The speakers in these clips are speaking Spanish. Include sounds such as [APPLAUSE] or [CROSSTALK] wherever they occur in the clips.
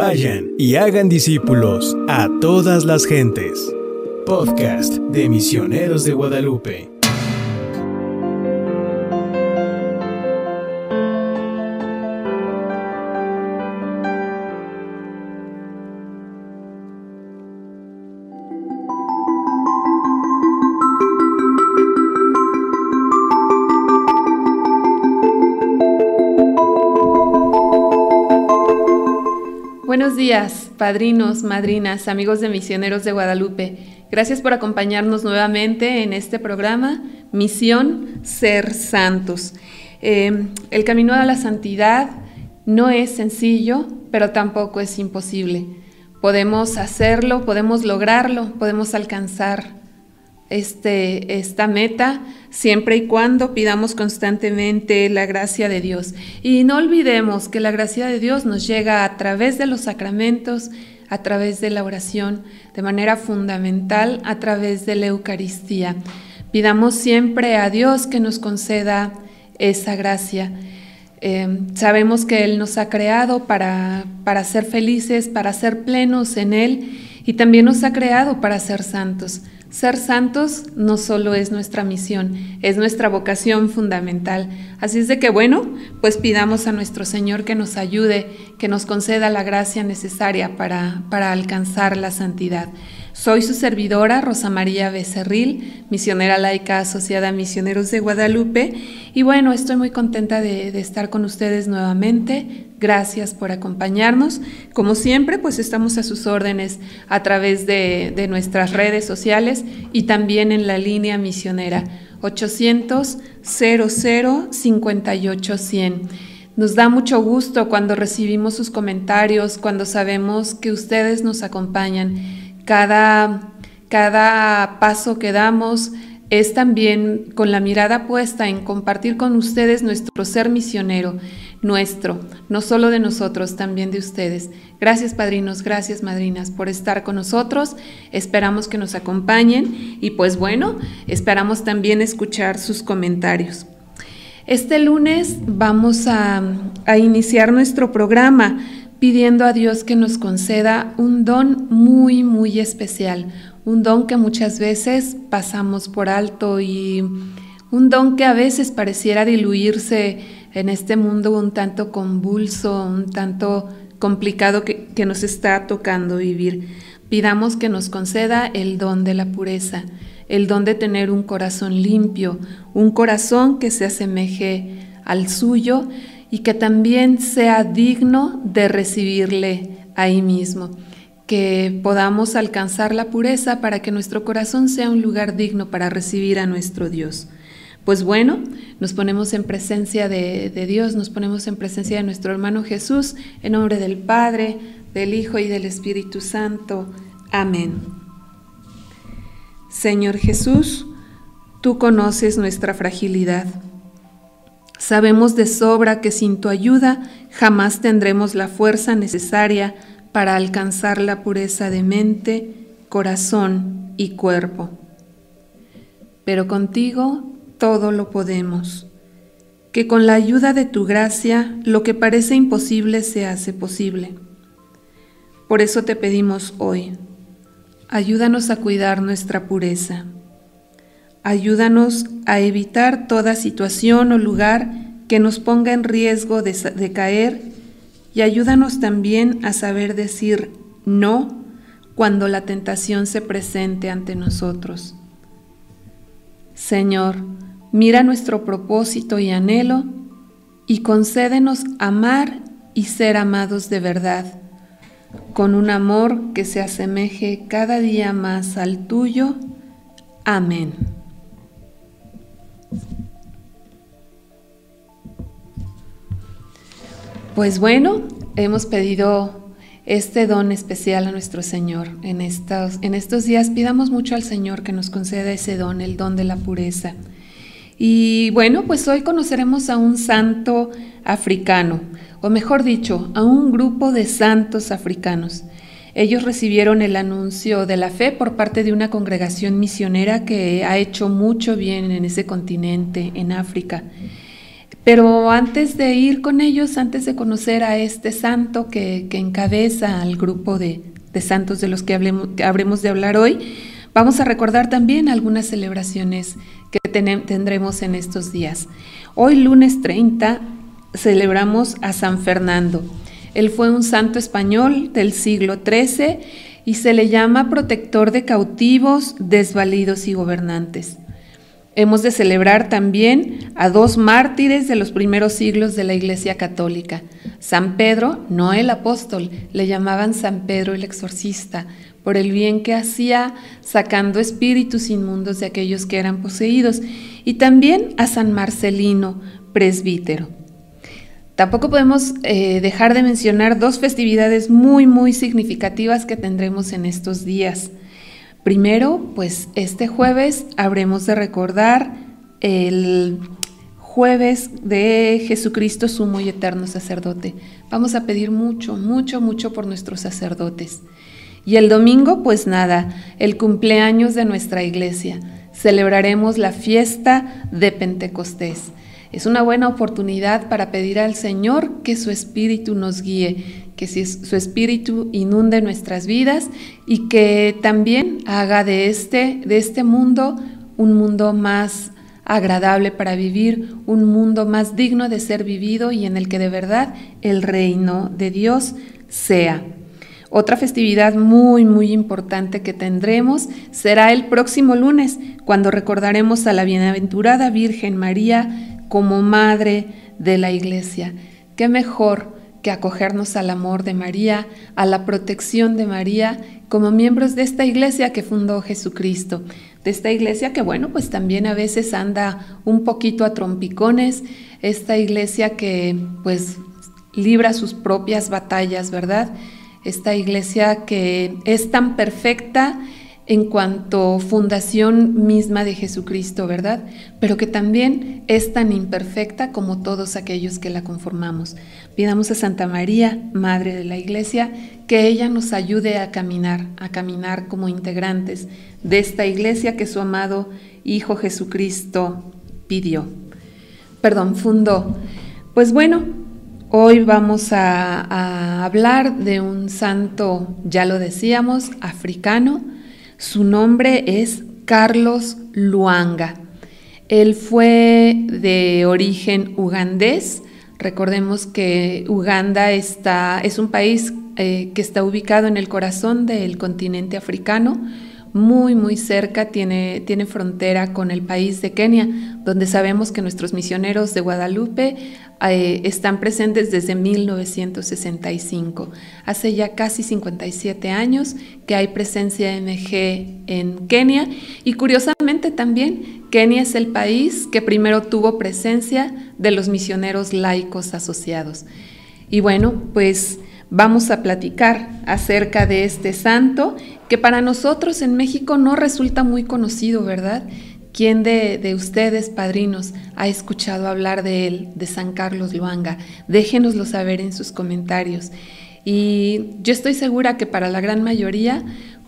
Vayan y hagan discípulos a todas las gentes. Podcast de Misioneros de Guadalupe. Buenos días, padrinos, madrinas, amigos de Misioneros de Guadalupe. Gracias por acompañarnos nuevamente en este programa, Misión Ser Santos. Eh, el camino a la santidad no es sencillo, pero tampoco es imposible. Podemos hacerlo, podemos lograrlo, podemos alcanzar este, esta meta siempre y cuando pidamos constantemente la gracia de Dios. Y no olvidemos que la gracia de Dios nos llega a través de los sacramentos, a través de la oración, de manera fundamental a través de la Eucaristía. Pidamos siempre a Dios que nos conceda esa gracia. Eh, sabemos que Él nos ha creado para, para ser felices, para ser plenos en Él y también nos ha creado para ser santos. Ser santos no solo es nuestra misión, es nuestra vocación fundamental. Así es de que bueno, pues pidamos a nuestro Señor que nos ayude, que nos conceda la gracia necesaria para, para alcanzar la santidad. Soy su servidora, Rosa María Becerril, misionera laica asociada a Misioneros de Guadalupe. Y bueno, estoy muy contenta de, estar con ustedes nuevamente. Gracias por acompañarnos. Como siempre, pues estamos a sus órdenes a través de, de nuestras redes sociales y también en la línea misionera 800 00 58 100. Nos da mucho gusto cuando recibimos sus comentarios, cuando sabemos que ustedes nos acompañan cada, cada paso que damos es también con la mirada puesta en compartir con ustedes nuestro ser misionero, nuestro, no solo de nosotros, también de ustedes. Gracias padrinos, gracias madrinas por estar con nosotros. Esperamos que nos acompañen y pues bueno, esperamos también escuchar sus comentarios. Este lunes vamos a, a iniciar nuestro programa pidiendo a Dios que nos conceda un don muy, muy especial, un don que muchas veces pasamos por alto y un don que a veces pareciera diluirse en este mundo un tanto convulso, un tanto complicado que, que nos está tocando vivir. Pidamos que nos conceda el don de la pureza, el don de tener un corazón limpio, un corazón que se asemeje al suyo y que también sea digno de recibirle ahí mismo, que podamos alcanzar la pureza para que nuestro corazón sea un lugar digno para recibir a nuestro Dios. Pues bueno, nos ponemos en presencia de, Dios, nos ponemos en presencia de nuestro hermano Jesús, en nombre del Padre, del Hijo y del Espíritu Santo. Amén. Señor Jesús, tú conoces nuestra fragilidad Sabemos de sobra que sin tu ayuda jamás tendremos la fuerza necesaria para alcanzar la pureza de mente, corazón y cuerpo. Pero contigo todo lo podemos. Que con la ayuda de tu gracia lo que parece imposible se hace posible. Por eso te pedimos hoy, ayúdanos a cuidar nuestra pureza. Ayúdanos a evitar toda situación o lugar que nos ponga en riesgo de, caer y ayúdanos también a saber decir no cuando la tentación se presente ante nosotros. Señor, mira nuestro propósito y anhelo y concédenos amar y ser amados de verdad, con un amor que se asemeje cada día más al tuyo. Amén. Pues bueno, hemos pedido este don especial a nuestro Señor. En estos, días pidamos mucho al Señor que nos conceda ese don, el don de la pureza. Y bueno, pues hoy conoceremos a un santo africano, o mejor dicho, a un grupo de santos africanos. Ellos recibieron el anuncio de la fe por parte de una congregación misionera que ha hecho mucho bien en ese continente, en África. Pero antes de ir con ellos, antes de conocer a este santo que, encabeza al grupo de, santos de los que, habremos de hablar hoy, vamos a recordar también algunas celebraciones que tendremos en estos días. Hoy lunes 30 celebramos a San Fernando. Él fue un santo español del siglo XIII y se le llama protector de cautivos, desvalidos y gobernantes. Hemos de celebrar también a dos mártires de los primeros siglos de la Iglesia Católica. San Pedro, no el apóstol, le llamaban San Pedro el exorcista, por el bien que hacía sacando espíritus inmundos de aquellos que eran poseídos, y también a San Marcelino, presbítero. Tampoco podemos eh, dejar de mencionar dos festividades muy, muy significativas que tendremos en estos días. Primero, pues este jueves habremos de recordar el jueves de Jesucristo sumo y eterno sacerdote. Vamos a pedir mucho, mucho, mucho por nuestros sacerdotes. Y el domingo, pues nada, el cumpleaños de nuestra iglesia. Celebraremos la fiesta de Pentecostés. Es una buena oportunidad para pedir al Señor que su Espíritu nos guíe, que su Espíritu inunde nuestras vidas y que también haga de este, de este mundo un mundo más agradable para vivir, un mundo más digno de ser vivido y en el que de verdad el reino de Dios sea. Otra festividad muy, muy importante que tendremos será el próximo lunes, cuando recordaremos a la bienaventurada Virgen María como madre de la iglesia. ¿Qué mejor que acogernos al amor de María, a la protección de María, como miembros de esta iglesia que fundó Jesucristo? De esta iglesia que, bueno, pues también a veces anda un poquito a trompicones, esta iglesia que pues libra sus propias batallas, ¿verdad? Esta iglesia que es tan perfecta en cuanto fundación misma de Jesucristo, ¿verdad? Pero que también es tan imperfecta como todos aquellos que la conformamos. Pidamos a Santa María, Madre de la Iglesia, que ella nos ayude a caminar, a caminar como integrantes de esta iglesia que su amado Hijo Jesucristo pidió, perdón, fundó. Pues bueno, hoy vamos a, a hablar de un santo, ya lo decíamos, africano, su nombre es Carlos Luanga. Él fue de origen ugandés. Recordemos que Uganda está, es un país eh, que está ubicado en el corazón del continente africano muy, muy cerca, tiene, tiene frontera con el país de Kenia, donde sabemos que nuestros misioneros de Guadalupe eh, están presentes desde 1965. Hace ya casi 57 años que hay presencia MG en Kenia y curiosamente también Kenia es el país que primero tuvo presencia de los misioneros laicos asociados. Y bueno, pues vamos a platicar acerca de este santo que para nosotros en México no resulta muy conocido, ¿verdad? ¿Quién de, ustedes, padrinos, ha escuchado hablar de él, de San Carlos Luanga? Déjenoslo saber en sus comentarios. Y yo estoy segura que para la gran mayoría,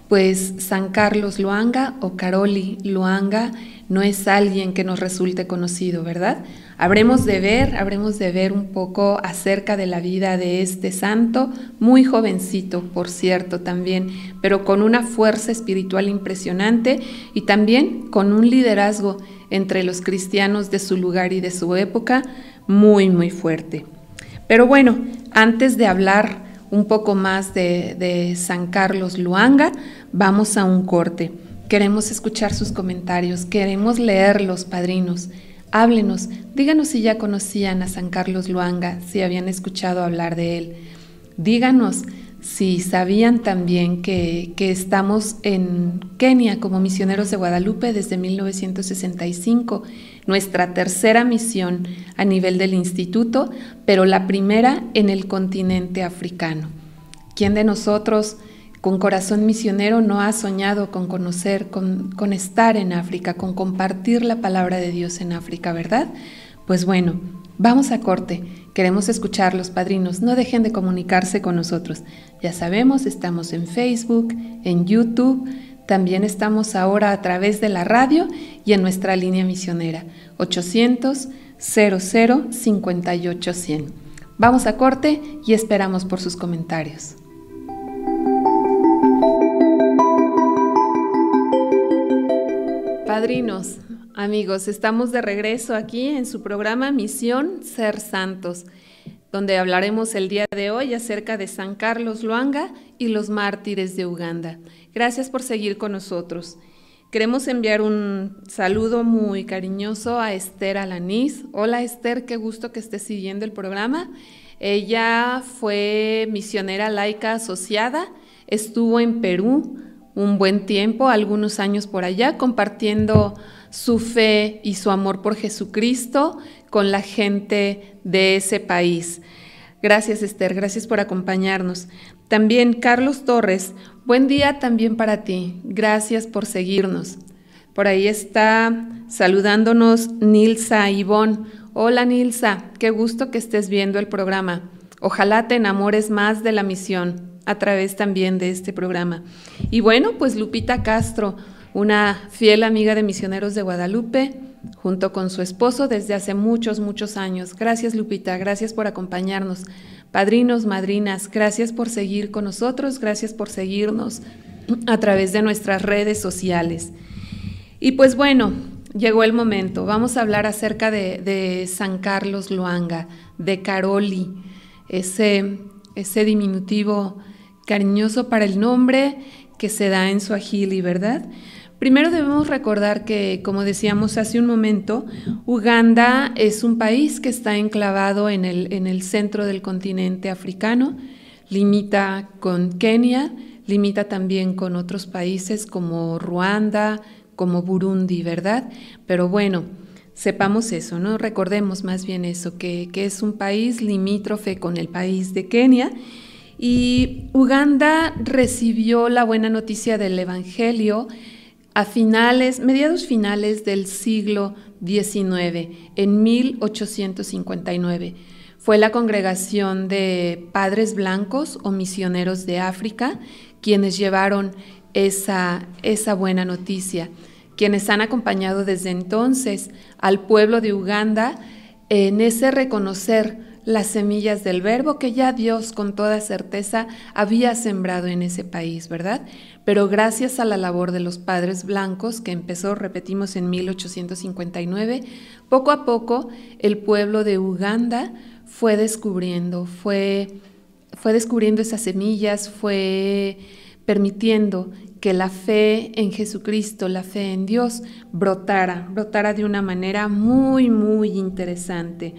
pues San Carlos Luanga o Caroli Luanga no es alguien que nos resulte conocido, ¿verdad? Habremos de ver, habremos de ver un poco acerca de la vida de este santo, muy jovencito, por cierto, también, pero con una fuerza espiritual impresionante y también con un liderazgo entre los cristianos de su lugar y de su época muy, muy fuerte. Pero bueno, antes de hablar un poco más de, de San Carlos Luanga, vamos a un corte. Queremos escuchar sus comentarios, queremos leerlos, padrinos. Háblenos, díganos si ya conocían a San Carlos Luanga, si habían escuchado hablar de él. Díganos si sabían también que, que, estamos en Kenia como misioneros de Guadalupe desde 1965, nuestra tercera misión a nivel del instituto, pero la primera en el continente africano. ¿Quién de nosotros con corazón misionero no ha soñado con conocer, con, estar en África, con compartir la palabra de Dios en África, ¿verdad? Pues bueno, vamos a corte. Queremos escuchar los padrinos. No dejen de comunicarse con nosotros. Ya sabemos, estamos en Facebook, en YouTube. También estamos ahora a través de la radio y en nuestra línea misionera 800 58100. Vamos a corte y esperamos por sus comentarios. Padrinos, amigos, estamos de regreso aquí en su programa Misión Ser Santos, donde hablaremos el día de hoy acerca de San Carlos Luanga y los mártires de Uganda. Gracias por seguir con nosotros. Queremos enviar un saludo muy cariñoso a Esther Alaniz. Hola Esther, qué gusto que estés siguiendo el programa. Ella fue misionera laica asociada, estuvo en Perú un buen tiempo, algunos años por allá, compartiendo su fe y su amor por Jesucristo con la gente de ese país. Gracias Esther, gracias por acompañarnos. También Carlos Torres, buen día también para ti. Gracias por seguirnos. Por ahí está saludándonos Nilsa Ivonne. Hola Nilsa, qué gusto que estés viendo el programa. Ojalá te enamores más de la misión a través también de este programa. Y bueno, pues Lupita Castro, una fiel amiga de Misioneros de Guadalupe, junto con su esposo desde hace muchos, muchos años. Gracias Lupita, gracias por acompañarnos. Padrinos, madrinas, gracias por seguir con nosotros, gracias por seguirnos a través de nuestras redes sociales. Y pues bueno, llegó el momento. Vamos a hablar acerca de, San Carlos Luanga, de Caroli, ese, ese diminutivo cariñoso para el nombre que se da en su agili, ¿verdad? Primero debemos recordar que, como decíamos hace un momento, Uganda es un país que está enclavado en el, en el centro del continente africano, limita con Kenia, limita también con otros países como Ruanda, como Burundi, ¿verdad? Pero bueno, sepamos eso, ¿no? Recordemos más bien eso, que, que es un país limítrofe con el país de Kenia. Y Uganda recibió la buena noticia del Evangelio a finales, mediados finales del siglo XIX, en 1859. Fue la congregación de padres blancos o misioneros de África quienes llevaron esa, esa buena noticia, quienes han acompañado desde entonces al pueblo de Uganda en ese reconocer las semillas del verbo que ya Dios con toda certeza había sembrado en ese país, ¿verdad? Pero gracias a la labor de los padres blancos, que empezó, repetimos, en 1859, poco a poco el pueblo de Uganda fue descubriendo, fue, fue descubriendo esas semillas, fue permitiendo que la fe en Jesucristo, la fe en Dios, brotara, brotara de una manera muy, muy interesante.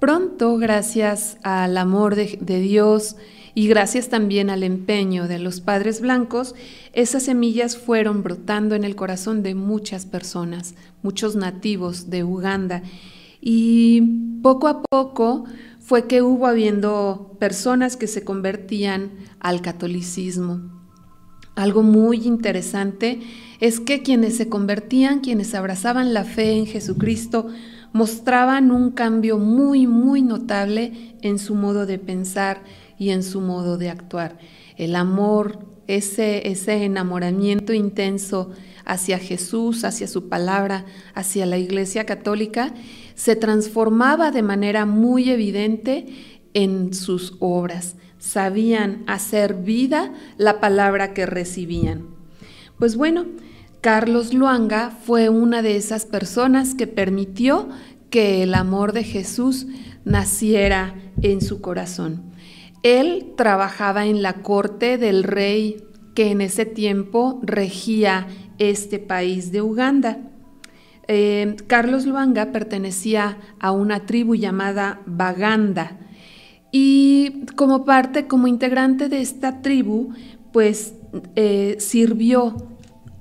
Pronto, gracias al amor de, Dios y gracias también al empeño de los padres blancos, esas semillas fueron brotando en el corazón de muchas personas, muchos nativos de Uganda. Y poco a poco fue que hubo habiendo personas que se convertían al catolicismo. Algo muy interesante es que quienes se convertían, quienes abrazaban la fe en Jesucristo, mostraban un cambio muy, muy notable en su modo de pensar y en su modo de actuar. El amor, ese, ese enamoramiento intenso hacia Jesús, hacia su palabra, hacia la Iglesia Católica, se transformaba de manera muy evidente en sus obras. Sabían hacer vida la palabra que recibían. Pues bueno, Carlos Luanga fue una de esas personas que permitió que el amor de Jesús naciera en su corazón. Él trabajaba en la corte del rey que en ese tiempo regía este país de Uganda. Eh, Carlos Luanga pertenecía a una tribu llamada Baganda y como parte, como integrante de esta tribu, pues eh, sirvió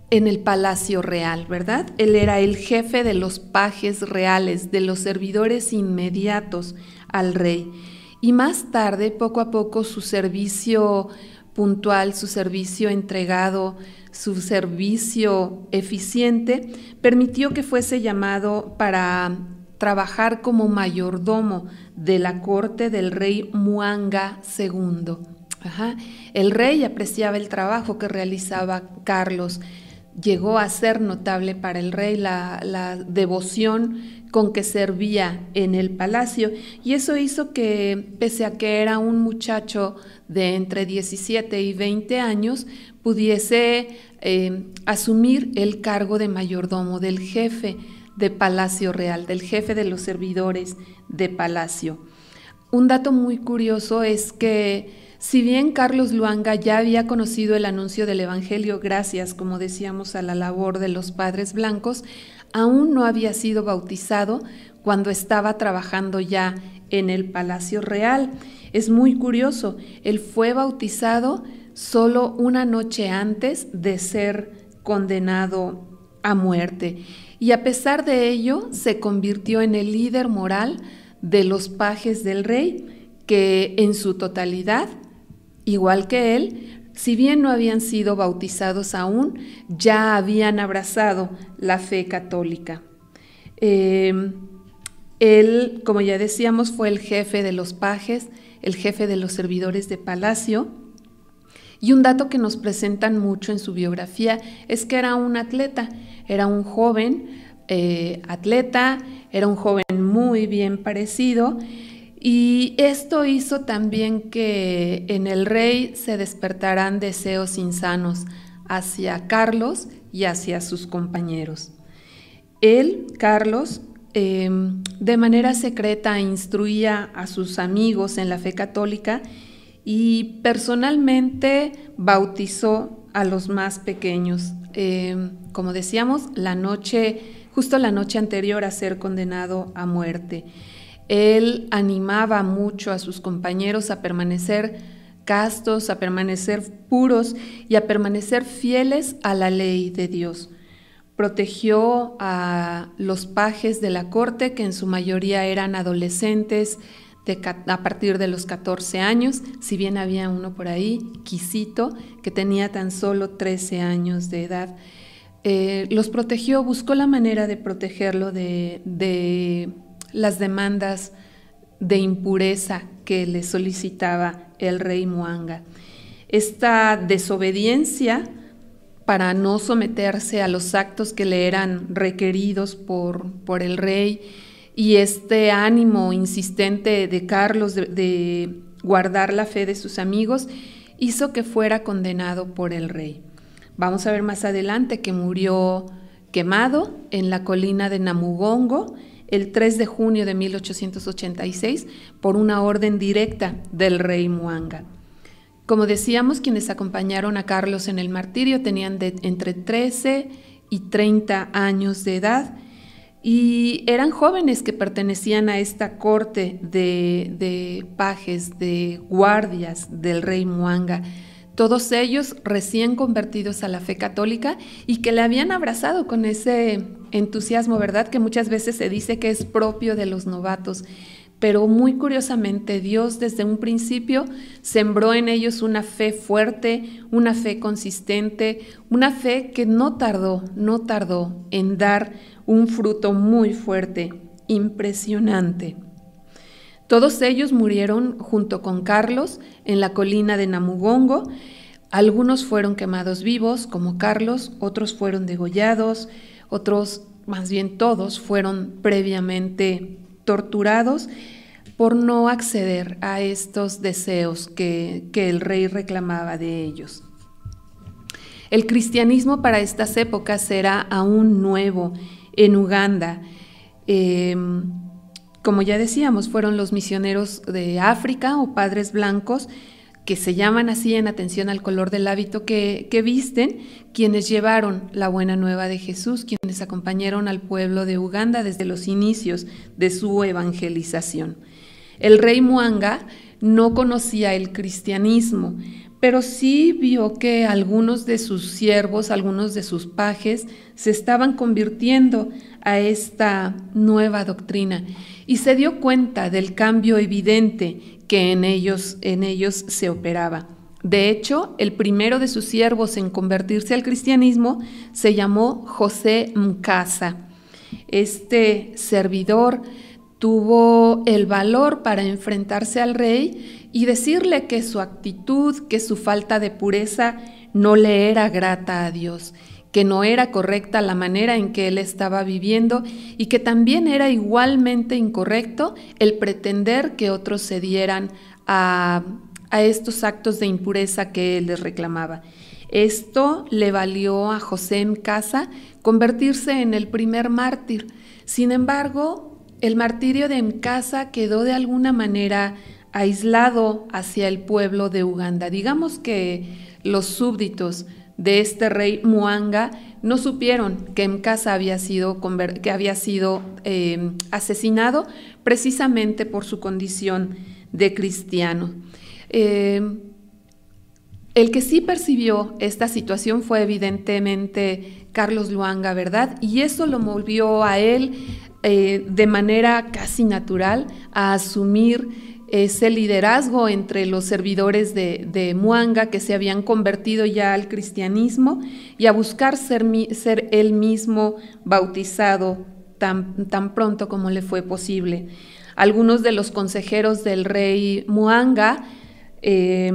en el palacio real, ¿verdad? Él era el jefe de los pajes reales, de los servidores inmediatos al rey. Y más tarde, poco a poco, su servicio puntual, su servicio entregado, su servicio eficiente, permitió que fuese llamado para trabajar como mayordomo de la corte del rey Muanga II. El rey apreciaba el trabajo que realizaba Carlos llegó a ser notable para el rey la, devoción con que servía en el palacio y eso hizo que, pese a que era un muchacho de entre 17 y 20 años, pudiese eh, asumir el cargo de mayordomo del jefe de Palacio Real, del jefe de los servidores de Palacio. Un dato muy curioso es que si bien Carlos Luanga ya había conocido el anuncio del Evangelio gracias, como decíamos, a la labor de los padres blancos, aún no había sido bautizado cuando estaba trabajando ya en el Palacio Real. Es muy curioso, él fue bautizado solo una noche antes de ser condenado a muerte y a pesar de ello se convirtió en el líder moral de los pajes del rey, que en su totalidad, igual que él, si bien no habían sido bautizados aún, ya habían abrazado la fe católica. Em, él, como ya decíamos, fue el jefe de los pajes, el jefe de los servidores de palacio. Y un dato que nos presentan mucho en su biografía es que era un atleta, era un joven eh, atleta, era un joven muy bien parecido y esto hizo también que en el rey se despertaran deseos insanos hacia Carlos y hacia sus compañeros. Él, Carlos, em, de manera secreta instruía a sus amigos en la fe católica y personalmente bautizó a los más pequeños. Em, como decíamos, la noche, justo la noche anterior a ser condenado a muerte. Él animaba mucho a sus compañeros a permanecer castos, a permanecer puros y a permanecer fieles a la ley de Dios. Protegió a los pajes de la corte, que en su mayoría eran adolescentes a partir de los 14 años, si bien había uno por ahí, Quisito, que tenía tan solo 13 años de edad. Eh, los protegió, buscó la manera de protegerlo de las demandas de impureza que le solicitaba el rey Muanga. Esta desobediencia para no someterse a los actos que le eran requeridos por, por el rey y este ánimo insistente de Carlos de, de guardar la fe de sus amigos hizo que fuera condenado por el rey. Vamos a ver más adelante que murió quemado en la colina de Namugongo el 3 de junio de 1886 por una orden directa del rey Muanga. Como decíamos, quienes acompañaron a Carlos en el martirio tenían entre 13 y 30 años de edad y eran jóvenes que pertenecían a esta corte de, de pajes, de guardias del rey Muanga todos ellos recién convertidos a la fe católica y que le habían abrazado con ese entusiasmo, ¿verdad? Que muchas veces se dice que es propio de los novatos. Pero muy curiosamente Dios desde un principio sembró en ellos una fe fuerte, una fe consistente, una fe que no tardó, no tardó en dar un fruto muy fuerte, impresionante. Todos ellos murieron junto con Carlos en la colina de Namugongo. Algunos fueron quemados vivos, como Carlos, otros fueron degollados, otros, más bien todos, fueron previamente torturados por no acceder a estos deseos que, el rey reclamaba de ellos. El cristianismo para estas épocas era aún nuevo en Uganda. Em, como ya decíamos, fueron los misioneros de África o padres blancos que se llaman así en atención al color del hábito que, visten, quienes llevaron la buena nueva de Jesús, quienes acompañaron al pueblo de Uganda desde los inicios de su evangelización. El rey Muanga no conocía el cristianismo, pero sí vio que algunos de sus siervos, algunos de sus pajes, se estaban convirtiendo a esta nueva doctrina y se dio cuenta del cambio evidente que en ellos, en ellos se operaba. De hecho, el primero de sus siervos en convertirse al cristianismo se llamó José Mkasa. Este servidor tuvo el valor para enfrentarse al rey y decirle que su actitud, que su falta de pureza no le era grata a Dios, que no era correcta la manera en que él estaba viviendo y que también era igualmente incorrecto el pretender que otros se dieran a, a estos actos de impureza que él les reclamaba. Esto le valió a José en casa convertirse en el primer mártir. Sin embargo, el martirio de Mkasa quedó de alguna manera aislado hacia el pueblo de Uganda. Digamos que los súbditos de este rey Muanga no supieron que Mkasa había sido, que había sido eh, asesinado precisamente por su condición de cristiano. Eh, el que sí percibió esta situación fue evidentemente Carlos Luanga, ¿verdad? Y eso lo movió a él eh, de manera casi natural a asumir ese liderazgo entre los servidores de, Muanga que se habían convertido ya al cristianismo y a buscar ser, ser él mismo bautizado tan, tan, pronto como le fue posible. Algunos de los consejeros del rey Muanga eh,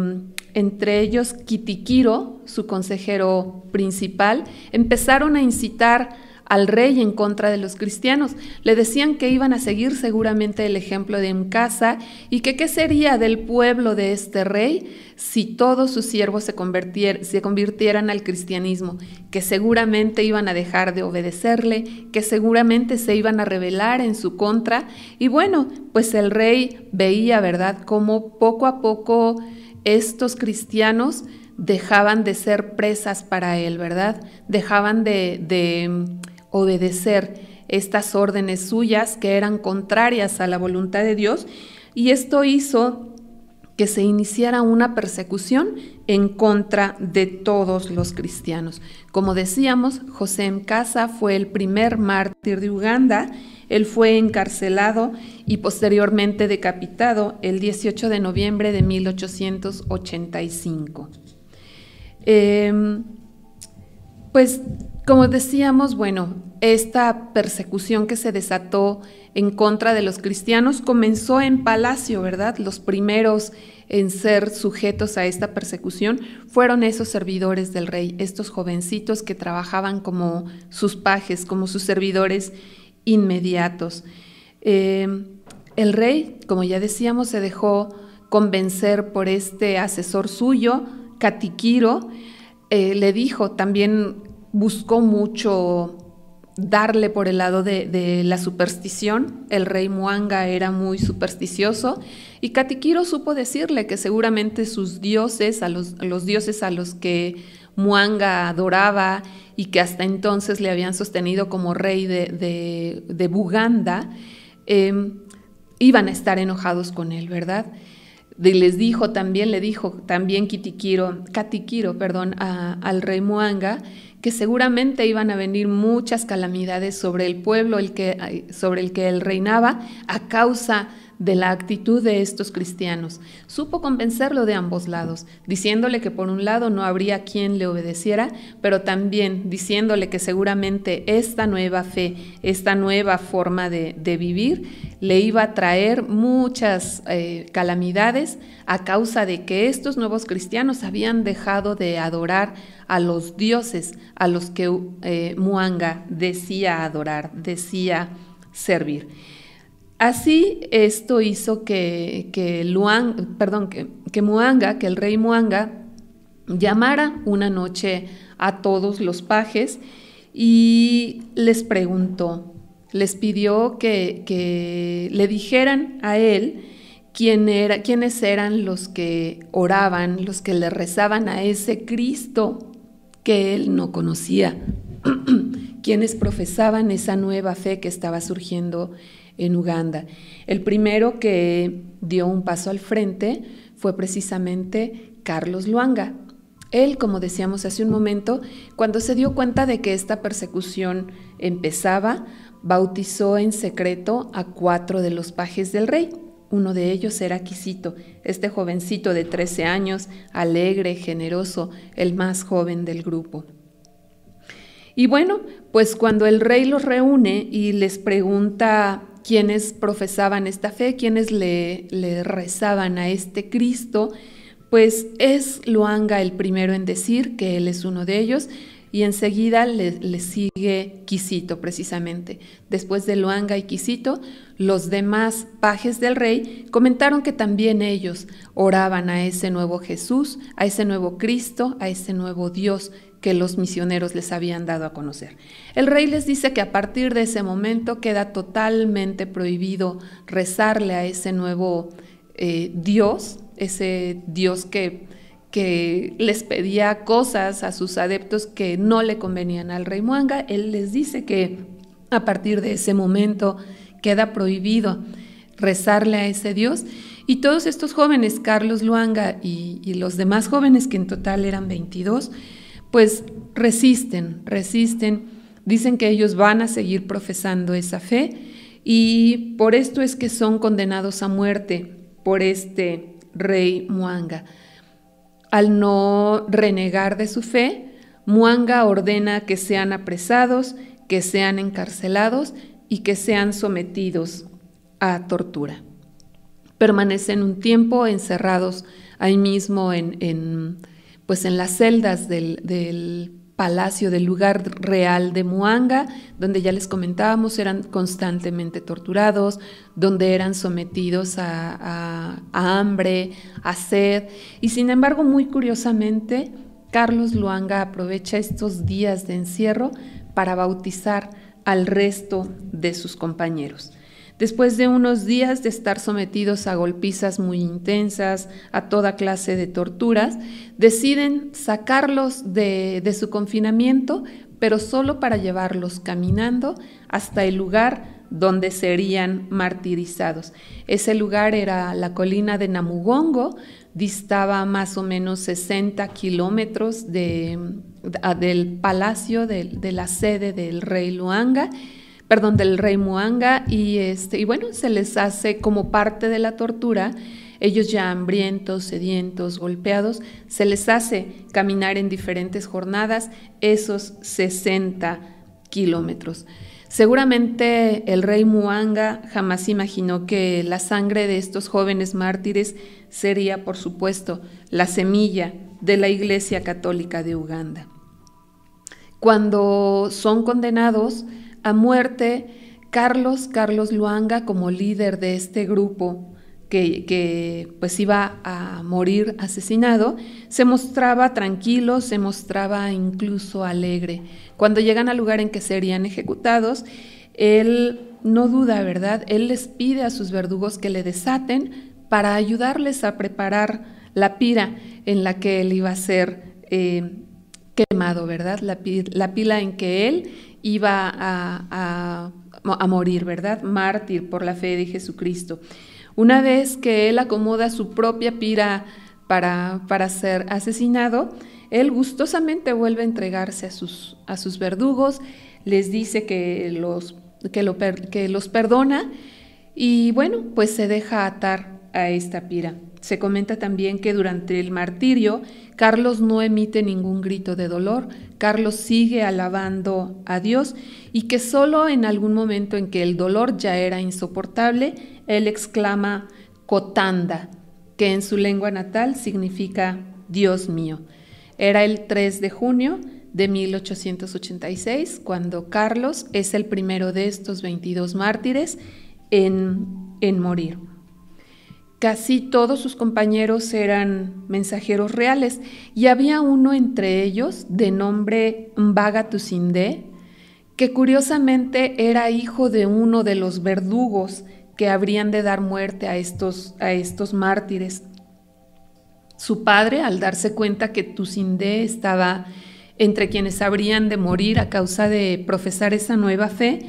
entre ellos Kitikiro, su consejero principal, empezaron a incitar al rey en contra de los cristianos. Le decían que iban a seguir seguramente el ejemplo de Mkasa y que qué sería del pueblo de este rey si todos sus siervos se, convirtieran al cristianismo, que seguramente iban a dejar de obedecerle, que seguramente se iban a rebelar en su contra. Y bueno, pues el rey veía, ¿verdad?, cómo poco a poco estos cristianos dejaban de ser presas para él, ¿verdad? Dejaban de, obedecer estas órdenes suyas que eran contrarias a la voluntad de Dios y esto hizo que se iniciara una persecución en contra de todos los cristianos. Como decíamos, José M. Casa fue el primer mártir de Uganda él fue encarcelado y posteriormente decapitado el 18 de noviembre de 1885. Em, pues como decíamos, bueno, esta persecución que se desató en contra de los cristianos comenzó en Palacio, ¿verdad? Los primeros en ser sujetos a esta persecución fueron esos servidores del rey, estos jovencitos que trabajaban como sus pajes, como sus servidores inmediatos. Eh, el rey, como ya decíamos, se dejó convencer por este asesor suyo, Katiquiro, eh, le dijo, también buscó mucho darle por el lado de, la superstición. El rey Muanga era muy supersticioso y Katiquiro supo decirle que seguramente sus dioses, a los, los dioses a los que Muanga adoraba y que hasta entonces le habían sostenido como rey de, Buganda, em, iban a estar enojados con él, ¿verdad? Y les dijo también, le dijo también Kitikiro, Katikiro, perdón, al rey Muanga, que seguramente iban a venir muchas calamidades sobre el pueblo el que, sobre el que él reinaba a causa de la actitud de estos cristianos. Supo convencerlo de ambos lados, diciéndole que por un lado no habría quien le obedeciera, pero también diciéndole que seguramente esta nueva fe, esta nueva forma de, vivir, le iba a traer muchas eh, calamidades a causa de que estos nuevos cristianos habían dejado de adorar a los dioses a los que eh, Muanga decía adorar, decía servir. Así esto hizo que, que, Luang, perdón, que, Muanga, que el rey Muanga, llamara una noche a todos los pajes y les preguntó, les pidió que, le dijeran a él quién era, quiénes eran los que oraban, los que le rezaban a ese Cristo que él no conocía, [CLEARS THROAT] quienes profesaban esa nueva fe que estaba surgiendo en Uganda. El primero que dio un paso al frente fue precisamente Carlos Luanga. Él, como decíamos hace un momento, cuando se dio cuenta de que esta persecución empezaba, bautizó en secreto a cuatro de los pajes del rey. Uno de ellos era Quisito, este jovencito de 13 años, alegre, generoso, el más joven del grupo. Y bueno, pues cuando el rey los reúne y les pregunta quienes profesaban esta fe, quienes le, rezaban a este Cristo, pues es Luanga el primero en decir que él es uno de ellos. y enseguida le, sigue Quisito precisamente. Después de Luanga y Quisito, los demás pajes del rey comentaron que también ellos oraban a ese nuevo Jesús, a ese nuevo Cristo, a ese nuevo Dios que los misioneros les habían dado a conocer. El rey les dice que a partir de ese momento queda totalmente prohibido rezarle a ese nuevo eh, Dios, ese Dios que, que les pedía cosas a sus adeptos que no le convenían al rey Muanga. Él les dice que a partir de ese momento queda prohibido rezarle a ese Dios. Y todos estos jóvenes, Carlos Luanga y, los demás jóvenes, que en total eran 22, pues resisten, resisten, dicen que ellos van a seguir profesando esa fe y por esto es que son condenados a muerte por este rey Muanga. Al no renegar de su fe, Muanga ordena que sean apresados, que sean encarcelados y que sean sometidos a tortura. Permanecen un tiempo encerrados ahí mismo en, en pues en las celdas del, palacio, del lugar real de Muanga, donde ya les comentábamos, eran constantemente torturados, donde eran sometidos a, hambre, a sed. Y sin embargo, muy curiosamente, Carlos Luanga aprovecha estos días de encierro para bautizar al resto de sus compañeros. Después de unos días de estar sometidos a golpizas muy intensas, a toda clase de torturas, deciden sacarlos de, su confinamiento, pero solo para llevarlos caminando hasta el lugar donde serían martirizados. Ese lugar era la colina de Namugongo, distaba más o menos 60 kilómetros del palacio de, de la sede del rey Luanga perdón, del rey Muanga y, este, y bueno, se les hace como parte de la tortura, ellos ya hambrientos, sedientos, golpeados, se les hace caminar en diferentes jornadas esos 60 kilómetros. Seguramente el rey Muanga jamás imaginó que la sangre de estos jóvenes mártires sería, por supuesto, la semilla de la Iglesia Católica de Uganda. Cuando son condenados, a muerte Carlos, Carlos Luanga como líder de este grupo que, pues iba a morir asesinado, se mostraba tranquilo, se mostraba incluso alegre. Cuando llegan al lugar en que serían ejecutados, él no duda, ¿verdad? Él les pide a sus verdugos que le desaten para ayudarles a preparar la pira en la que él iba a ser eh, quemado, ¿verdad? La, la pila en que él iba a, morir, ¿verdad? Mártir por la fe de Jesucristo. Una vez que él acomoda su propia pira para, para ser asesinado, él gustosamente vuelve a entregarse a sus, a sus verdugos, les dice que los, que, lo, que los perdona y bueno, pues se deja atar a esta pira. Se comenta también que durante el martirio Carlos no emite ningún grito de dolor, Carlos sigue alabando a Dios y que solo en algún momento en que el dolor ya era insoportable, él exclama Cotanda, que en su lengua natal significa Dios mío. Era el 3 de junio de 1886 cuando Carlos es el primero de estos 22 mártires en, en morir. Casi todos sus compañeros eran mensajeros reales y había uno entre ellos de nombre Mbaga que curiosamente era hijo de uno de los verdugos que habrían de dar muerte a estos, a estos mártires. Su padre, al darse cuenta que Tusinde estaba entre quienes habrían de morir a causa de profesar esa nueva fe,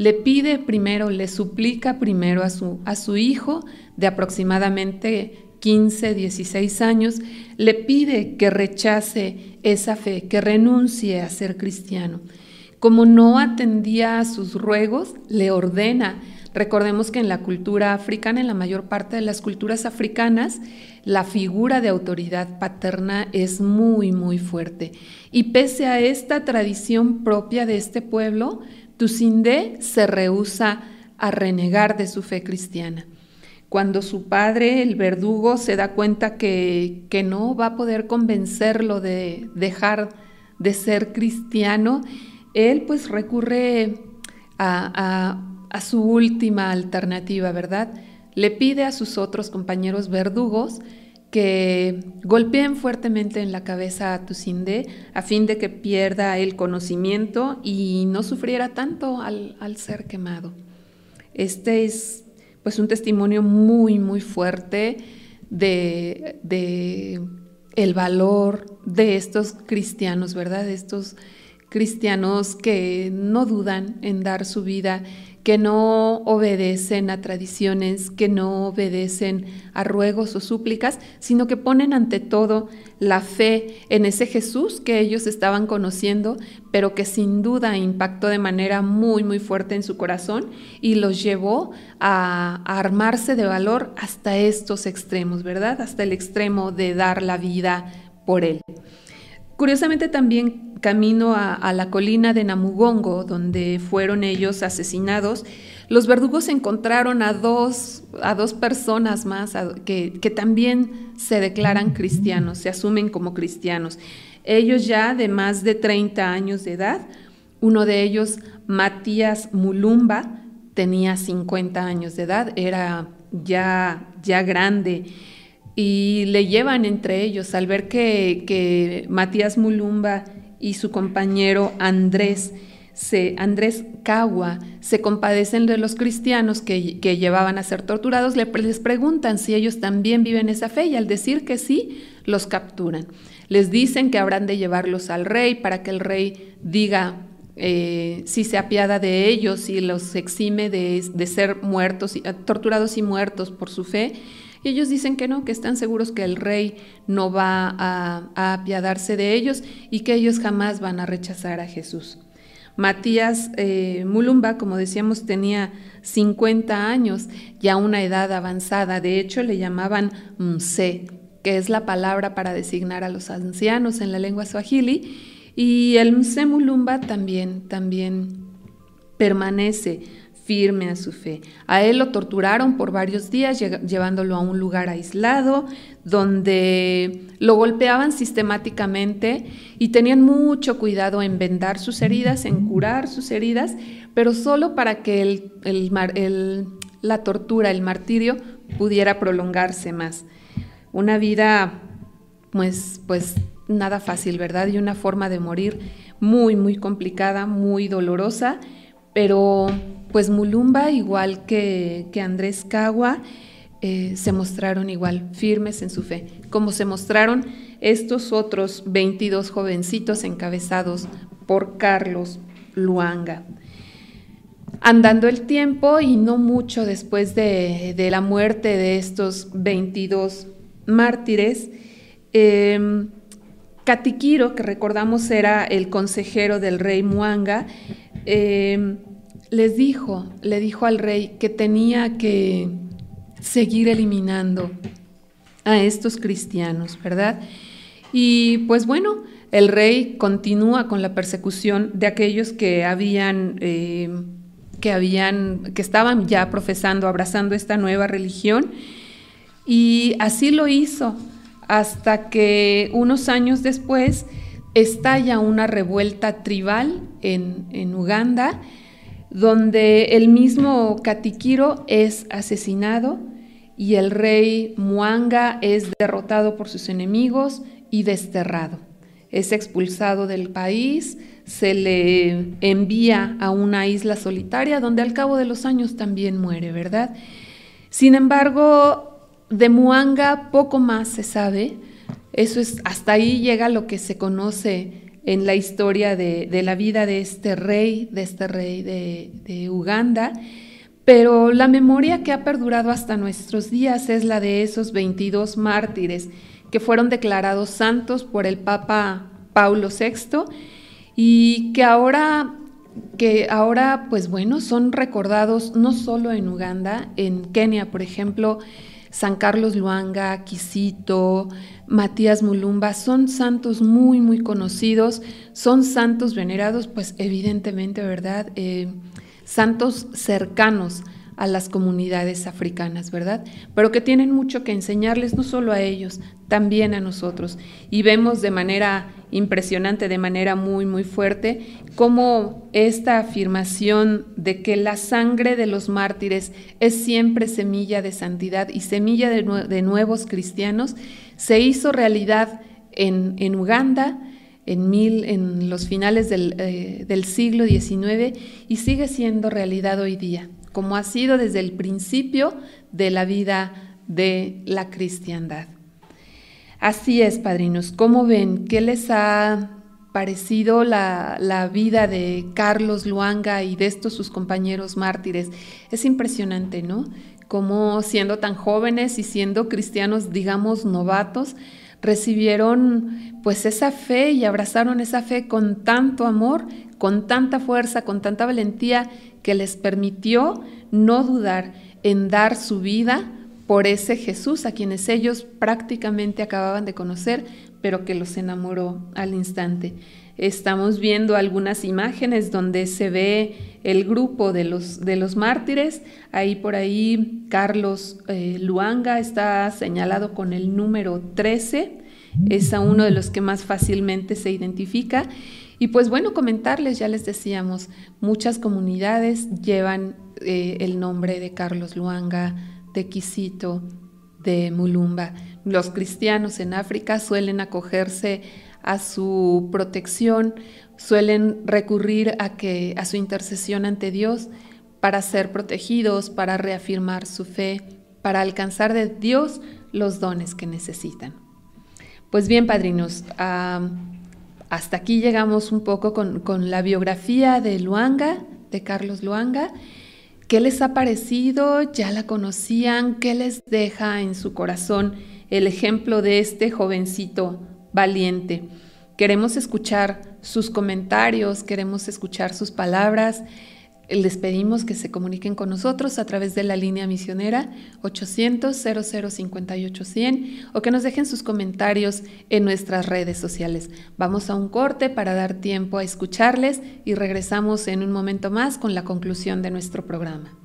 le pide primero, le suplica primero a su, a su hijo de aproximadamente 15, 16 años, le pide que rechace esa fe, que renuncie a ser cristiano. Como no atendía a sus ruegos, le ordena. Recordemos que en la cultura africana, en la mayor parte de las culturas africanas, la figura de autoridad paterna es muy, muy fuerte. Y pese a esta tradición propia de este pueblo, Tusindé se rehúsa a renegar de su fe cristiana. Cuando su padre, el verdugo, se da cuenta que, que no va a poder convencerlo de dejar de ser cristiano, él pues recurre a, a su última alternativa, ¿verdad? Le pide a sus otros compañeros verdugos que golpeen fuertemente en la cabeza a Tusinde a fin de que pierda el conocimiento y no sufriera tanto al, ser quemado. Este es pues un testimonio muy muy fuerte de, de el valor de estos cristianos, ¿verdad? De estos cristianos que no dudan en dar su vida que no obedecen a tradiciones, que no obedecen a ruegos o súplicas, sino que ponen ante todo la fe en ese Jesús que ellos estaban conociendo, pero que sin duda impactó de manera muy, muy fuerte en su corazón y los llevó a, armarse de valor hasta estos extremos, ¿verdad? Hasta el extremo de dar la vida por él. Curiosamente también camino a, la colina de Namugongo, donde fueron ellos asesinados, los verdugos encontraron a dos, a dos personas más que, que, también se declaran cristianos, se asumen como cristianos. Ellos ya de más de 30 años de edad, uno de ellos, Matías Mulumba, tenía 50 años de edad, era ya, ya grande y le llevan entre ellos al ver que, Matías Mulumba y su compañero Andrés, Andrés Cagua se compadecen de los cristianos que, que, llevaban a ser torturados, les preguntan si ellos también viven esa fe y al decir que sí, los capturan. Les dicen que habrán de llevarlos al rey para que el rey diga eh, si se apiada de ellos y los exime de, de ser muertos, torturados y muertos por su fe y ellos dicen que no, que están seguros que el rey no va a, apiadarse de ellos y que ellos jamás van a rechazar a Jesús. Matías eh, Mulumba, como decíamos, tenía 50 años, ya una edad avanzada. De hecho, le llamaban Mse, que es la palabra para designar a los ancianos en la lengua swahili. Y el Mse Mulumba también, también permanece firme a su fe. A él lo torturaron por varios días, llevándolo a un lugar aislado, donde lo golpeaban sistemáticamente y tenían mucho cuidado en vendar sus heridas, en curar sus heridas, pero solo para que la tortura, el martirio, pudiera prolongarse más. Una vida, pues, pues nada fácil, ¿verdad? Y una forma de morir muy, muy complicada, muy dolorosa, pero pues Mulumba, igual que, Andrés Cagua, eh, se mostraron igual firmes en su fe, como se mostraron estos otros 22 jovencitos encabezados por Carlos Luanga. Andando el tiempo y no mucho después de, la muerte de estos 22 mártires, eh, Catiquiro, que recordamos era el consejero del rey Muanga, em, les dijo, le dijo al rey que tenía que seguir eliminando a estos cristianos, ¿verdad? Y pues bueno, el rey continúa con la persecución de aquellos que habían, eh, que habían, que estaban ya profesando, abrazando esta nueva religión, y así lo hizo hasta que unos años después estalla una revuelta tribal en, en Uganda donde el mismo Katikiro es asesinado y el rey Muanga es derrotado por sus enemigos y desterrado. Es expulsado del país, se le envía a una isla solitaria donde al cabo de los años también muere, ¿verdad? Sin embargo, de Muanga poco más se sabe. Eso es hasta ahí llega lo que se conoce en la historia de, la vida de este rey, de este rey de, Uganda, pero la memoria que ha perdurado hasta nuestros días es la de esos 22 mártires que fueron declarados santos por el Papa Paulo VI y que ahora que ahora pues bueno son recordados no solo en Uganda, en Kenia por ejemplo, San Carlos Luanga, Quisito, Matías Mulumba, son santos muy, muy conocidos, son santos venerados, pues evidentemente, ¿verdad? Eh, santos cercanos a las comunidades africanas, ¿verdad? Pero que tienen mucho que enseñarles, no solo a ellos, también a nosotros. Y vemos de manera impresionante, de manera muy, muy fuerte, cómo esta afirmación de que la sangre de los mártires es siempre semilla de santidad y semilla de, nuevos cristianos, se hizo realidad en, Uganda, en, los finales del, eh, del siglo XIX y sigue siendo realidad hoy día, como ha sido desde el principio de la vida de la cristiandad. Así es, padrinos. ¿Cómo ven? ¿Qué les ha parecido la, vida de Carlos Luanga y de estos sus compañeros mártires? Es impresionante, ¿no? Cómo siendo tan jóvenes y siendo cristianos, digamos, novatos, recibieron pues esa fe y abrazaron esa fe con tanto amor, con tanta fuerza, con tanta valentía que les permitió no dudar en dar su vida por ese Jesús a quienes ellos prácticamente acababan de conocer, pero que los enamoró al instante. Estamos viendo algunas imágenes donde se ve el grupo de los, de los mártires. Ahí por ahí Carlos eh, Luanga está señalado con el número 13. Es a uno de los que más fácilmente se identifica. Y pues bueno, comentarles, ya les decíamos, muchas comunidades llevan eh, el nombre de Carlos Luanga, de Quisito, de Mulumba. Los cristianos en África suelen acogerse a su protección, suelen recurrir a, que, a su intercesión ante Dios para ser protegidos, para reafirmar su fe, para alcanzar de Dios los dones que necesitan. Pues bien, padrinos, hasta aquí llegamos un poco con, con la biografía de Luanga, de Carlos Luanga. ¿Qué les ha parecido? ¿Ya la conocían? ¿Qué les deja en su corazón el ejemplo de este jovencito valiente? Queremos escuchar sus comentarios, queremos escuchar sus palabras. Les pedimos que se comuniquen con nosotros a través de la línea misionera 800-0058-100 o que nos dejen sus comentarios en nuestras redes sociales. Vamos a un corte para dar tiempo a escucharles y regresamos en un momento más con la conclusión de nuestro programa.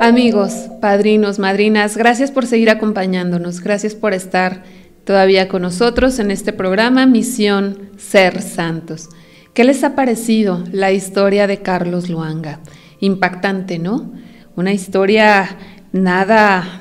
Amigos, padrinos, madrinas, gracias por seguir acompañándonos, gracias por estar todavía con nosotros en este programa Misión Ser Santos. ¿Qué les ha parecido la historia de Carlos Luanga? Impactante, ¿no? Una historia nada,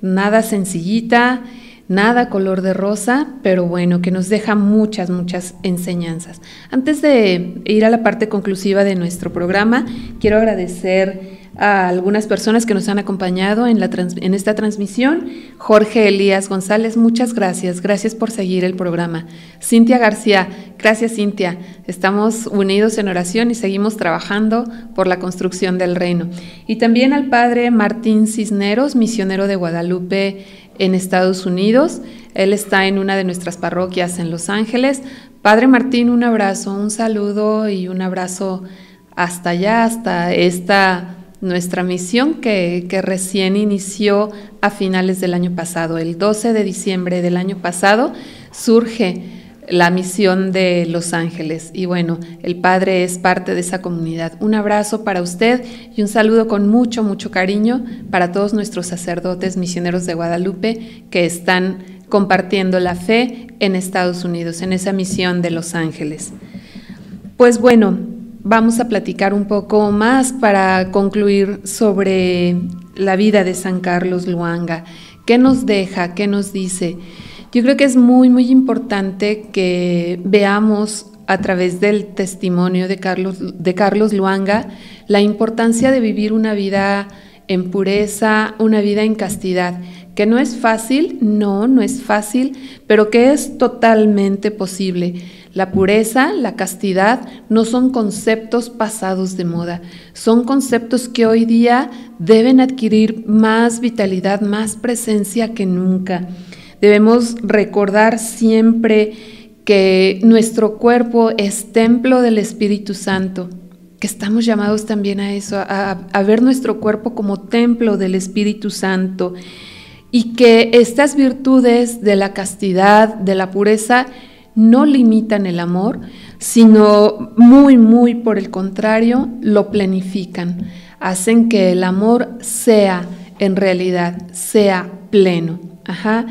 nada sencillita, nada color de rosa, pero bueno, que nos deja muchas, muchas enseñanzas. Antes de ir a la parte conclusiva de nuestro programa, quiero agradecer a algunas personas que nos han acompañado en, la en esta transmisión. Jorge Elías González, muchas gracias. Gracias por seguir el programa. Cintia García, gracias Cintia. Estamos unidos en oración y seguimos trabajando por la construcción del reino. Y también al padre Martín Cisneros, misionero de Guadalupe en Estados Unidos. Él está en una de nuestras parroquias en Los Ángeles. Padre Martín, un abrazo, un saludo y un abrazo hasta allá, hasta esta nuestra misión que, recién inició a finales del año pasado. El 12 de diciembre del año pasado surge la misión de Los Ángeles. Y bueno, el Padre es parte de esa comunidad. Un abrazo para usted y un saludo con mucho, mucho cariño para todos nuestros sacerdotes misioneros de Guadalupe que están compartiendo la fe en Estados Unidos, en esa misión de Los Ángeles. Pues bueno, vamos a platicar un poco más para concluir sobre la vida de San Carlos Luanga. ¿Qué nos deja? ¿Qué nos dice? Yo creo que es muy, muy importante que veamos a través del testimonio de Carlos, de Carlos Luanga la importancia de vivir una vida en pureza, una vida en castidad, que no es fácil, no, no es fácil, pero que es totalmente posible. La pureza, la castidad no son conceptos pasados de moda, son conceptos que hoy día deben adquirir más vitalidad, más presencia que nunca. Debemos recordar siempre que nuestro cuerpo es templo del Espíritu Santo, que estamos llamados también a eso, a, ver nuestro cuerpo como templo del Espíritu Santo y que estas virtudes de la castidad, de la pureza, no limitan el amor, sino muy, muy por el contrario, lo planifican, hacen que el amor sea en realidad, sea pleno. Ajá.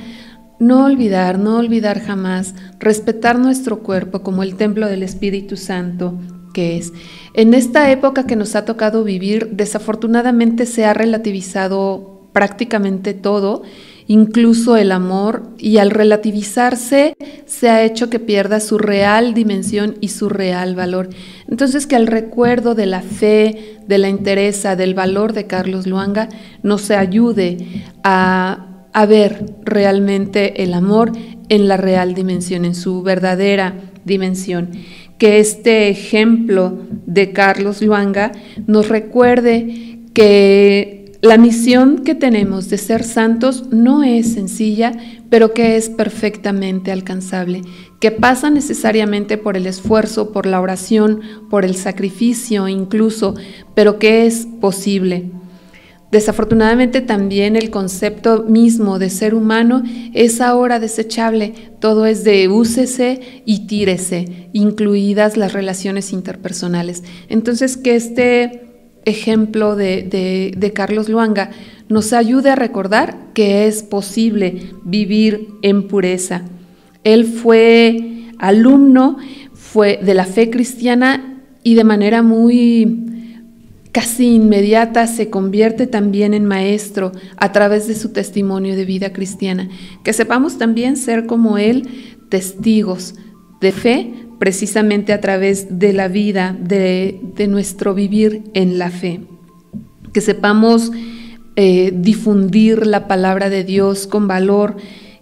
No olvidar, no olvidar jamás, respetar nuestro cuerpo como el templo del Espíritu Santo que es. En esta época que nos ha tocado vivir, desafortunadamente se ha relativizado prácticamente todo, incluso el amor, y al relativizarse se ha hecho que pierda su real dimensión y su real valor. Entonces que el recuerdo de la fe, de la interesa, del valor de Carlos Luanga nos ayude a a ver realmente el amor en la real dimensión, en su verdadera dimensión. Que este ejemplo de Carlos Luanga nos recuerde que la misión que tenemos de ser santos no es sencilla, pero que es perfectamente alcanzable, que pasa necesariamente por el esfuerzo, por la oración, por el sacrificio incluso, pero que es posible. Desafortunadamente también el concepto mismo de ser humano es ahora desechable, todo es de úsese y tírese, incluidas las relaciones interpersonales. Entonces que este ejemplo de, de Carlos Luanga nos ayude a recordar que es posible vivir en pureza. Él fue alumno fue de la fe cristiana y de manera muy casi inmediata se convierte también en maestro a través de su testimonio de vida cristiana. Que sepamos también ser como Él testigos de fe precisamente a través de la vida, de, nuestro vivir en la fe. Que sepamos eh, difundir la palabra de Dios con valor,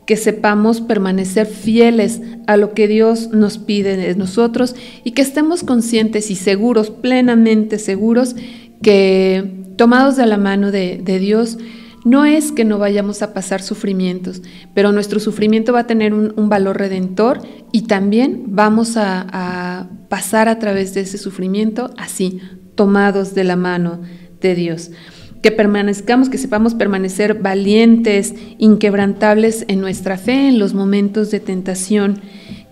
que sepamos permanecer fieles a lo que Dios nos pide de nosotros y que estemos conscientes y seguros, plenamente seguros, que tomados de la mano de, Dios, no es que no vayamos a pasar sufrimientos, pero nuestro sufrimiento va a tener un, valor redentor y también vamos a, a, pasar a través de ese sufrimiento así, tomados de la mano de Dios. Que permanezcamos, que sepamos permanecer valientes, inquebrantables en nuestra fe en los momentos de tentación,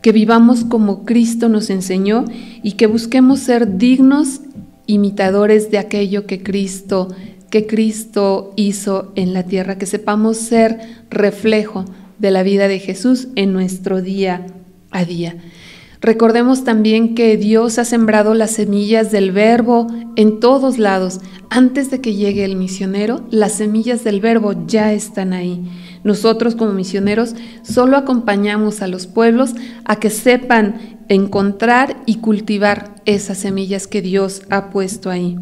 que vivamos como Cristo nos enseñó y que busquemos ser dignos imitadores de aquello que Cristo, que Cristo hizo en la tierra, que sepamos ser reflejo de la vida de Jesús en nuestro día a día. Recordemos también que Dios ha sembrado las semillas del verbo en todos lados. Antes de que llegue el misionero, las semillas del verbo ya están ahí. Nosotros como misioneros solo acompañamos a los pueblos a que sepan encontrar y cultivar esas semillas que Dios ha puesto ahí.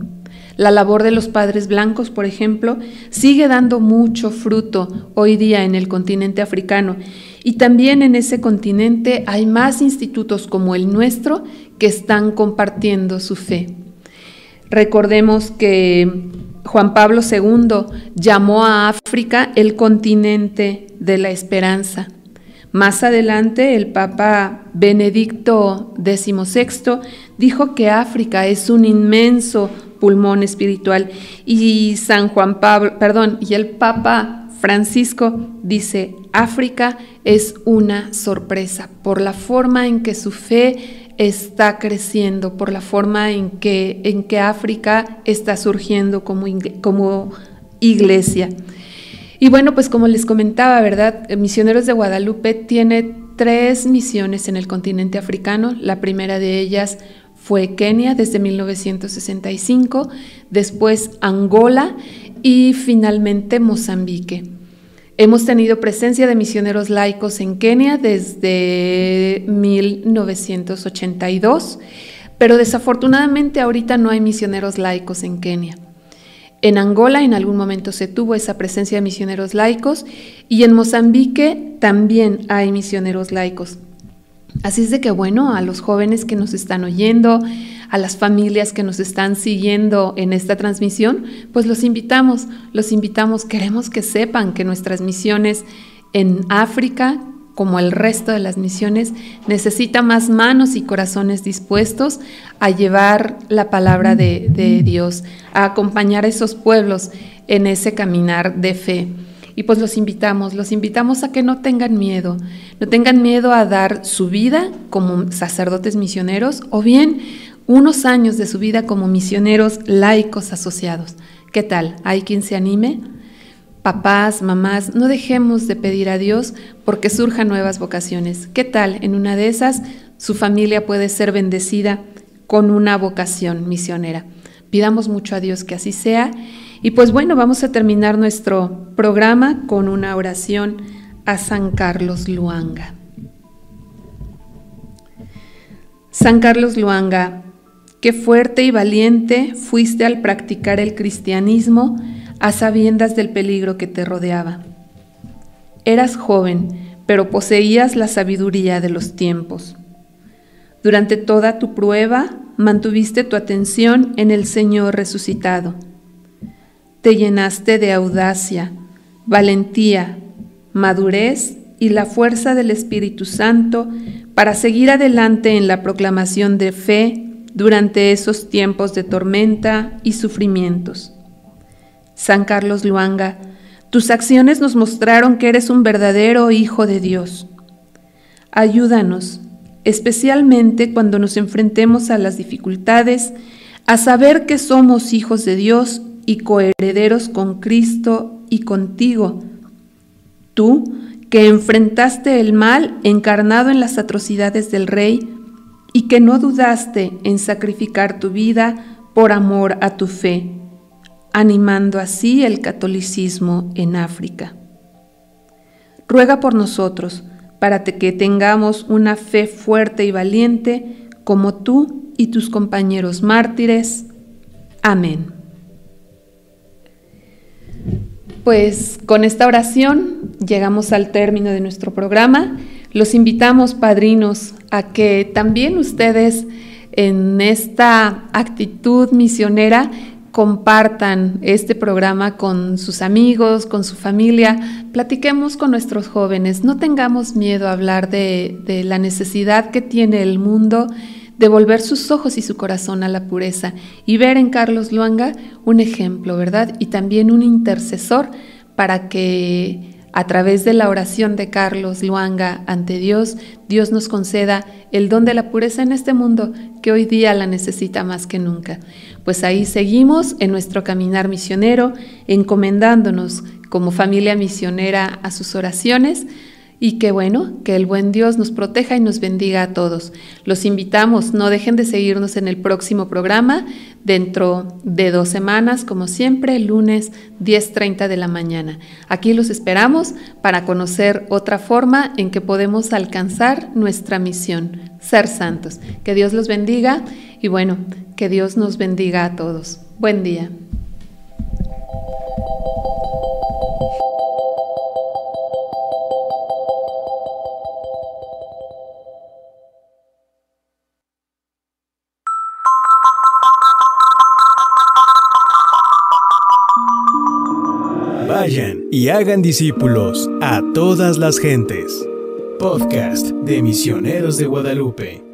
La labor de los padres blancos, por ejemplo, sigue dando mucho fruto hoy día en el continente africano y también en ese continente hay más institutos como el nuestro que están compartiendo su fe. Recordemos que Juan Pablo II llamó a África el continente de la esperanza. Más adelante, el Papa Benedicto XVI dijo que África es un inmenso pulmón espiritual y San Juan Pablo, perdón, y el Papa Francisco dice, África es una sorpresa por la forma en que su fe está creciendo, por la forma en que, en que África está surgiendo como, como iglesia. Y bueno, pues como les comentaba, ¿verdad? Misioneros de Guadalupe tiene tres misiones en el continente africano. La primera de ellas fue Kenia desde 1965, después Angola y finalmente Mozambique. Hemos tenido presencia de misioneros laicos en Kenia desde 1982, pero desafortunadamente ahorita no hay misioneros laicos en Kenia. En Angola en algún momento se tuvo esa presencia de misioneros laicos y en Mozambique también hay misioneros laicos. Así es de que bueno, a los jóvenes que nos están oyendo, a las familias que nos están siguiendo en esta transmisión, pues los invitamos, los invitamos, queremos que sepan que nuestras misiones en África, como el resto de las misiones, necesita más manos y corazones dispuestos a llevar la palabra de, Dios, a acompañar a esos pueblos en ese caminar de fe. Y pues los invitamos, los invitamos a que no tengan miedo, no tengan miedo a dar su vida como sacerdotes misioneros o bien unos años de su vida como misioneros laicos asociados. ¿Qué tal? ¿Hay quien se anime? Papás, mamás, no dejemos de pedir a Dios porque surjan nuevas vocaciones. ¿Qué tal? En una de esas, su familia puede ser bendecida con una vocación misionera. Pidamos mucho a Dios que así sea. Y pues bueno, vamos a terminar nuestro programa con una oración a San Carlos Luanga. San Carlos Luanga, qué fuerte y valiente fuiste al practicar el cristianismo a sabiendas del peligro que te rodeaba. Eras joven, pero poseías la sabiduría de los tiempos. Durante toda tu prueba mantuviste tu atención en el Señor resucitado. Te llenaste de audacia, valentía, madurez y la fuerza del Espíritu Santo para seguir adelante en la proclamación de fe durante esos tiempos de tormenta y sufrimientos. San Carlos Luanga, tus acciones nos mostraron que eres un verdadero Hijo de Dios. Ayúdanos, especialmente cuando nos enfrentemos a las dificultades, a saber que somos hijos de Dios y coherederos con Cristo y contigo. Tú, que enfrentaste el mal encarnado en las atrocidades del Rey y que no dudaste en sacrificar tu vida por amor a tu fe animando así el catolicismo en África. Ruega por nosotros para que tengamos una fe fuerte y valiente como tú y tus compañeros mártires. Amén. Pues con esta oración llegamos al término de nuestro programa. Los invitamos, padrinos, a que también ustedes en esta actitud misionera compartan este programa con sus amigos, con su familia, platiquemos con nuestros jóvenes, no tengamos miedo a hablar de, la necesidad que tiene el mundo de volver sus ojos y su corazón a la pureza y ver en Carlos Luanga un ejemplo, ¿verdad? Y también un intercesor para que a través de la oración de Carlos Luanga ante Dios, Dios nos conceda el don de la pureza en este mundo que hoy día la necesita más que nunca. Pues ahí seguimos en nuestro caminar misionero, encomendándonos como familia misionera a sus oraciones y que bueno, que el buen Dios nos proteja y nos bendiga a todos. Los invitamos, no dejen de seguirnos en el próximo programa dentro de dos semanas, como siempre, lunes 10.30 de la mañana. Aquí los esperamos para conocer otra forma en que podemos alcanzar nuestra misión, ser santos. Que Dios los bendiga y bueno, que Dios nos bendiga a todos. Buen día. Hagan discípulos a todas las gentes. Podcast de Misioneros de Guadalupe.